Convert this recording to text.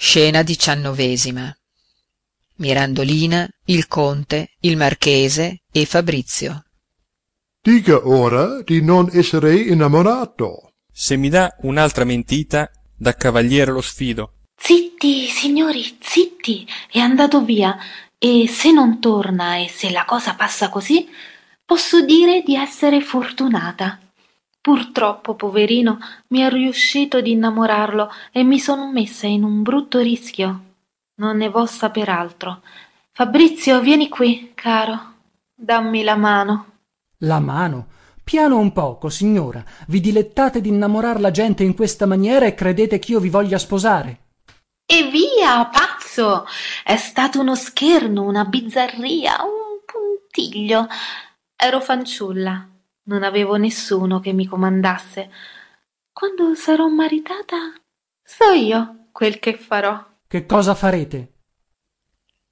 scena diciannovesima. Mirandolina il conte il marchese e fabrizio. Dica ora di non essere innamorato. Se mi dà un'altra mentita da cavaliere lo sfido. Zitti signori zitti è andato via. E se non torna e se la cosa passa così posso dire di essere fortunata purtroppo poverino mi è riuscito di innamorarlo e mi sono messa in un brutto rischio. Non ne vo saper altro fabrizio vieni qui caro. Dammi la mano. La mano? Piano un poco signora. Vi dilettate d'innamorar la gente in questa maniera e credete ch'io vi voglia sposare? E via pazzo! È stato uno scherno una bizzarria un puntiglio. Ero fanciulla non avevo nessuno che mi comandasse. Quando sarò maritata so io quel che farò. Che cosa farete